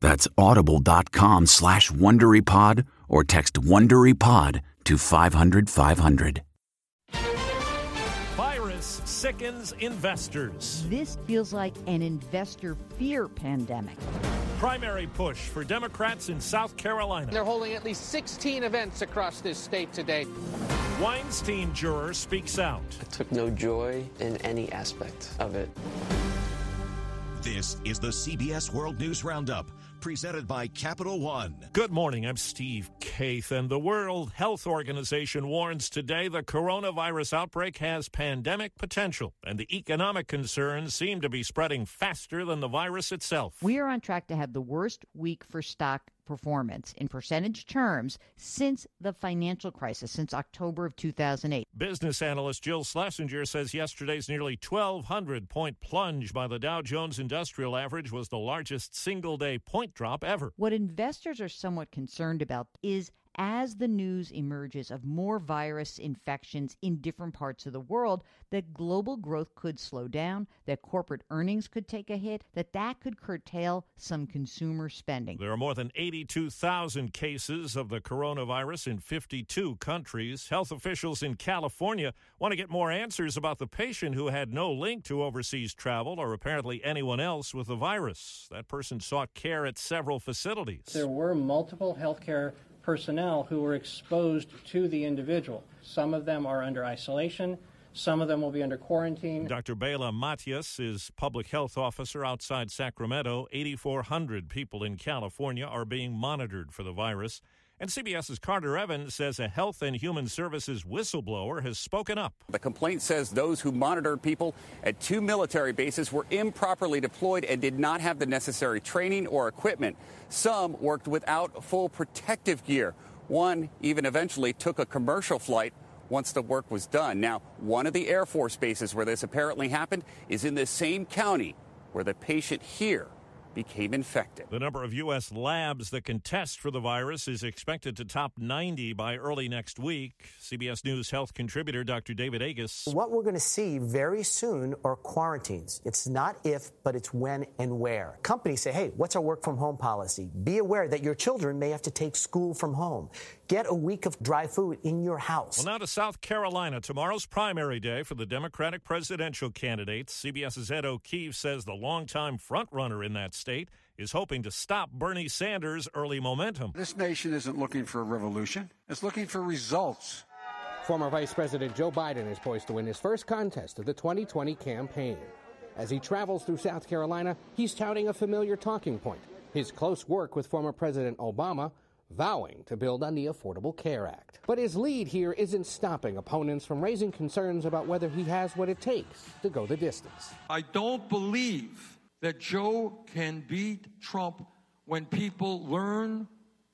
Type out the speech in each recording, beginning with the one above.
That's audible.com slash WonderyPod or text WonderyPod to 500 500. Virus sickens investors. This feels like an investor fear pandemic. Primary push for Democrats in South Carolina. They're holding at least 16 events across this state today. Weinstein juror speaks out. I took no joy in any aspect of it. This is the CBS World News Roundup presented by Capital One. Good morning. I'm Steve Kathan, and the World Health Organization warns today the coronavirus outbreak has pandemic potential, and the economic concerns seem to be spreading faster than the virus itself. We are on track to have the worst week for stock performance in percentage terms since the financial crisis, since October of 2008. Business analyst Jill Schlesinger says yesterday's nearly 1,200 point plunge by the Dow Jones Industrial Average was the largest single day point drop ever. What investors are somewhat concerned about is as the news emerges of more virus infections in different parts of the world, that global growth could slow down, that corporate earnings could take a hit, that that could curtail some consumer spending. There are more than 82,000 cases of the coronavirus in 52 countries. Health officials in California want to get more answers about the patient who had no link to overseas travel or apparently anyone else with the virus. That person sought care at several facilities. There were multiple healthcare personnel who were exposed to the individual. Some of them are under isolation. Some of them will be under quarantine. Dr. Bela Matyas is public health officer outside Sacramento. 8,400 people in California are being monitored for the virus. And CBS's Carter Evans says a Health and Human Services whistleblower has spoken up. The complaint says those who monitored people at two military bases were improperly deployed and did not have the necessary training or equipment. Some worked without full protective gear. One even eventually took a commercial flight once the work was done. Now, one of the Air Force bases where this apparently happened is in the same county where the patient here became infected. The number of U.S. labs that can test for the virus is expected to top 90 by early next week. CBS News health contributor Dr. David Agus. What we're going to see very soon are quarantines. It's not if, but it's when and where. Companies say, hey, what's our work from home policy? Be aware that your children may have to take school from home. Get a week of dry food in your house. Well, now to South Carolina. Tomorrow's primary day for the Democratic presidential candidates. CBS's Ed O'Keefe says the longtime frontrunner in that state is hoping to stop Bernie Sanders' early momentum. This nation isn't looking for a revolution, it's looking for results. Former Vice President Joe Biden is poised to win his first contest of the 2020 campaign. As he travels through South Carolina, he's touting a familiar talking point his close work with former President Obama vowing to build on the Affordable Care Act. But his lead here isn't stopping opponents from raising concerns about whether he has what it takes to go the distance. I don't believe that Joe can beat Trump when people learn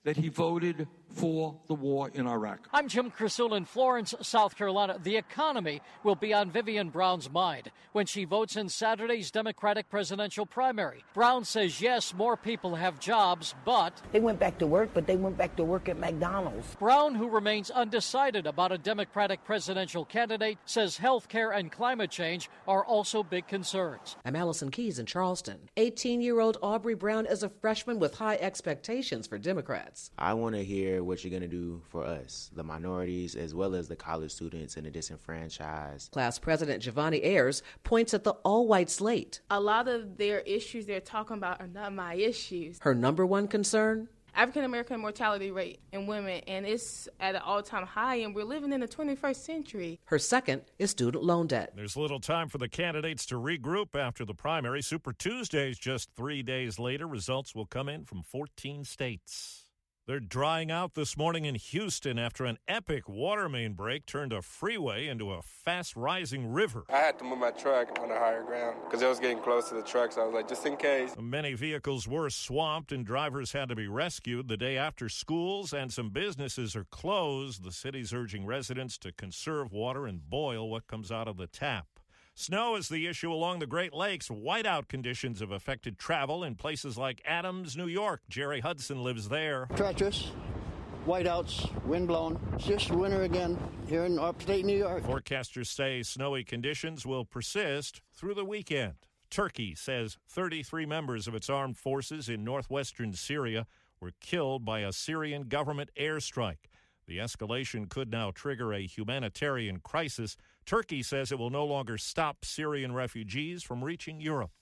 that he voted for the war in Iraq. I'm Jim Krasula in Florence, South Carolina. The economy will be on Vivian Brown's mind when she votes in Saturday's Democratic presidential primary. Brown says yes, more people have jobs, but. They went back to work, but they went back to work at McDonald's. Brown, who remains undecided about a Democratic presidential candidate, says health care and climate change are also big concerns. I'm Allison Keyes in Charleston. 18 year old Aubrey Brown is a freshman with high expectations for Democrats. I want to hear what you're going to do for us, the minorities, as well as the college students and the disenfranchised. Class President Giovanni Ayers points at the all white slate. A lot of their issues they're talking about are not my issues. Her number one concern? African American mortality rate in women, and it's at an all time high, and we're living in the 21st century. Her second is student loan debt. There's little time for the candidates to regroup after the primary. Super Tuesdays just three days later. Results will come in from 14 states. They're drying out this morning in Houston after an epic water main break turned a freeway into a fast rising river. I had to move my truck on the higher ground because it was getting close to the truck, so I was like, just in case. Many vehicles were swamped and drivers had to be rescued the day after schools and some businesses are closed. The city's urging residents to conserve water and boil what comes out of the tap. Snow is the issue along the Great Lakes. Whiteout conditions have affected travel in places like Adams, New York. Jerry Hudson lives there. Treacherous, whiteouts, wind blown. It's just winter again here in upstate New York. Forecasters say snowy conditions will persist through the weekend. Turkey says 33 members of its armed forces in northwestern Syria were killed by a Syrian government airstrike. The escalation could now trigger a humanitarian crisis. Turkey says it will no longer stop Syrian refugees from reaching Europe.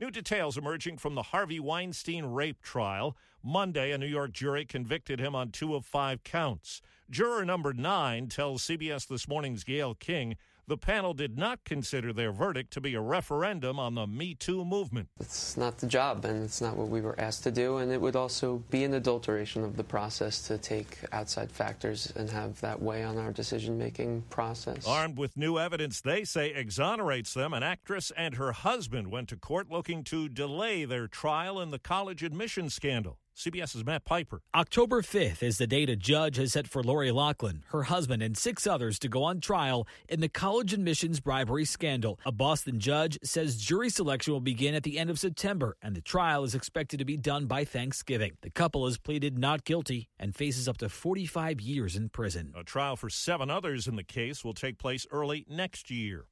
New details emerging from the Harvey Weinstein rape trial. Monday, a New York jury convicted him on two of five counts. Juror number nine tells CBS This Morning's Gayle King the panel did not consider their verdict to be a referendum on the Me Too movement. It's not the job, and it's not what we were asked to do, and it would also be an adulteration of the process to take outside factors and have that weigh on our decision making process. Armed with new evidence they say exonerates them, an actress and her husband went to court looking to delay their trial in the college admission scandal. CBS's Matt Piper. October 5th is the date a judge has set for Lori Loughlin, her husband, and six others to go on trial in the college admissions bribery scandal. A Boston judge says jury selection will begin at the end of September, and the trial is expected to be done by Thanksgiving. The couple has pleaded not guilty and faces up to 45 years in prison. A trial for seven others in the case will take place early next year.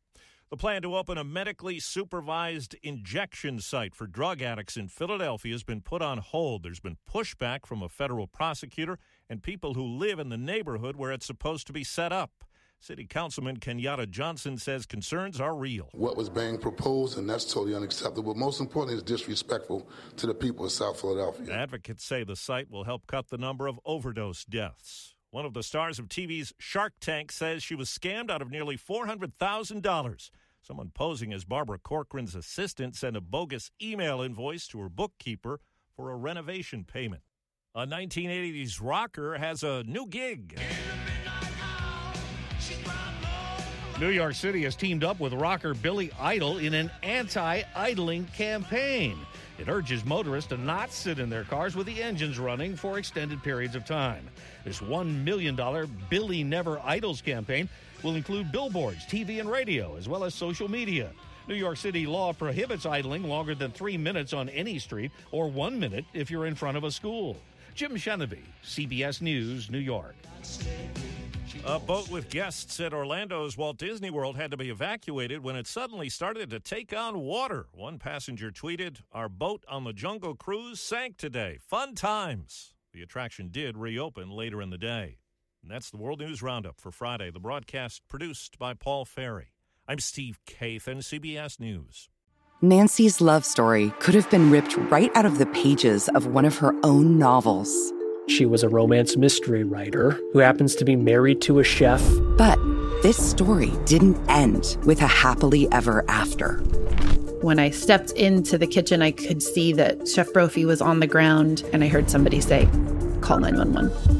The plan to open a medically supervised injection site for drug addicts in Philadelphia has been put on hold. There's been pushback from a federal prosecutor and people who live in the neighborhood where it's supposed to be set up. City Councilman Kenyatta Johnson says concerns are real. What was being proposed, and that's totally unacceptable. Most importantly, is disrespectful to the people of South Philadelphia. Advocates say the site will help cut the number of overdose deaths. One of the stars of TV's Shark Tank says she was scammed out of nearly $400,000. Someone posing as Barbara Corcoran's assistant sent a bogus email invoice to her bookkeeper for a renovation payment. A 1980s rocker has a new gig. New York City has teamed up with rocker Billy Idol in an anti idling campaign. It urges motorists to not sit in their cars with the engines running for extended periods of time. This $1 million Billy Never Idles campaign will include billboards, TV, and radio, as well as social media. New York City law prohibits idling longer than three minutes on any street or one minute if you're in front of a school. Jim Chenevey, CBS News, New York. A boat with guests at Orlando's Walt Disney World had to be evacuated when it suddenly started to take on water. One passenger tweeted, Our boat on the Jungle Cruise sank today. Fun times. The attraction did reopen later in the day. And that's the World News Roundup for Friday, the broadcast produced by Paul Ferry. I'm Steve Kaith, Kathan, CBS News. Nancy's love story could have been ripped right out of the pages of one of her own novels. She was a romance mystery writer who happens to be married to a chef. But this story didn't end with a happily ever after. When I stepped into the kitchen, I could see that Chef Brophy was on the ground, and I heard somebody say, Call 911.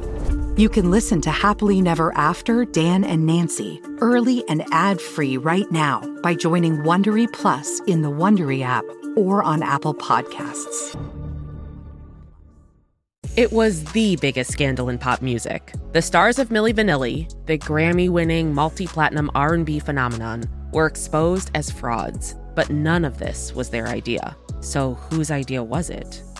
You can listen to Happily Never After Dan and Nancy early and ad-free right now by joining Wondery Plus in the Wondery app or on Apple Podcasts. It was the biggest scandal in pop music. The stars of Milli Vanilli, the Grammy-winning multi-platinum R&B phenomenon, were exposed as frauds, but none of this was their idea. So whose idea was it?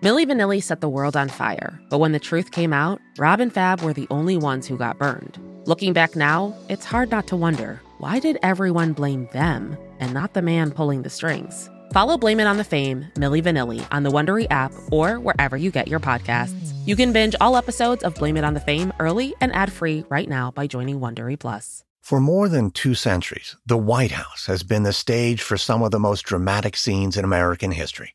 Milli Vanilli set the world on fire, but when the truth came out, Rob and Fab were the only ones who got burned. Looking back now, it's hard not to wonder why did everyone blame them and not the man pulling the strings? Follow Blame It on the Fame, Milli Vanilli, on the Wondery app or wherever you get your podcasts. You can binge all episodes of Blame It on the Fame early and ad-free right now by joining Wondery Plus. For more than two centuries, the White House has been the stage for some of the most dramatic scenes in American history.